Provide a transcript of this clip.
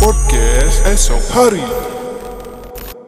Podcast SO Hurry.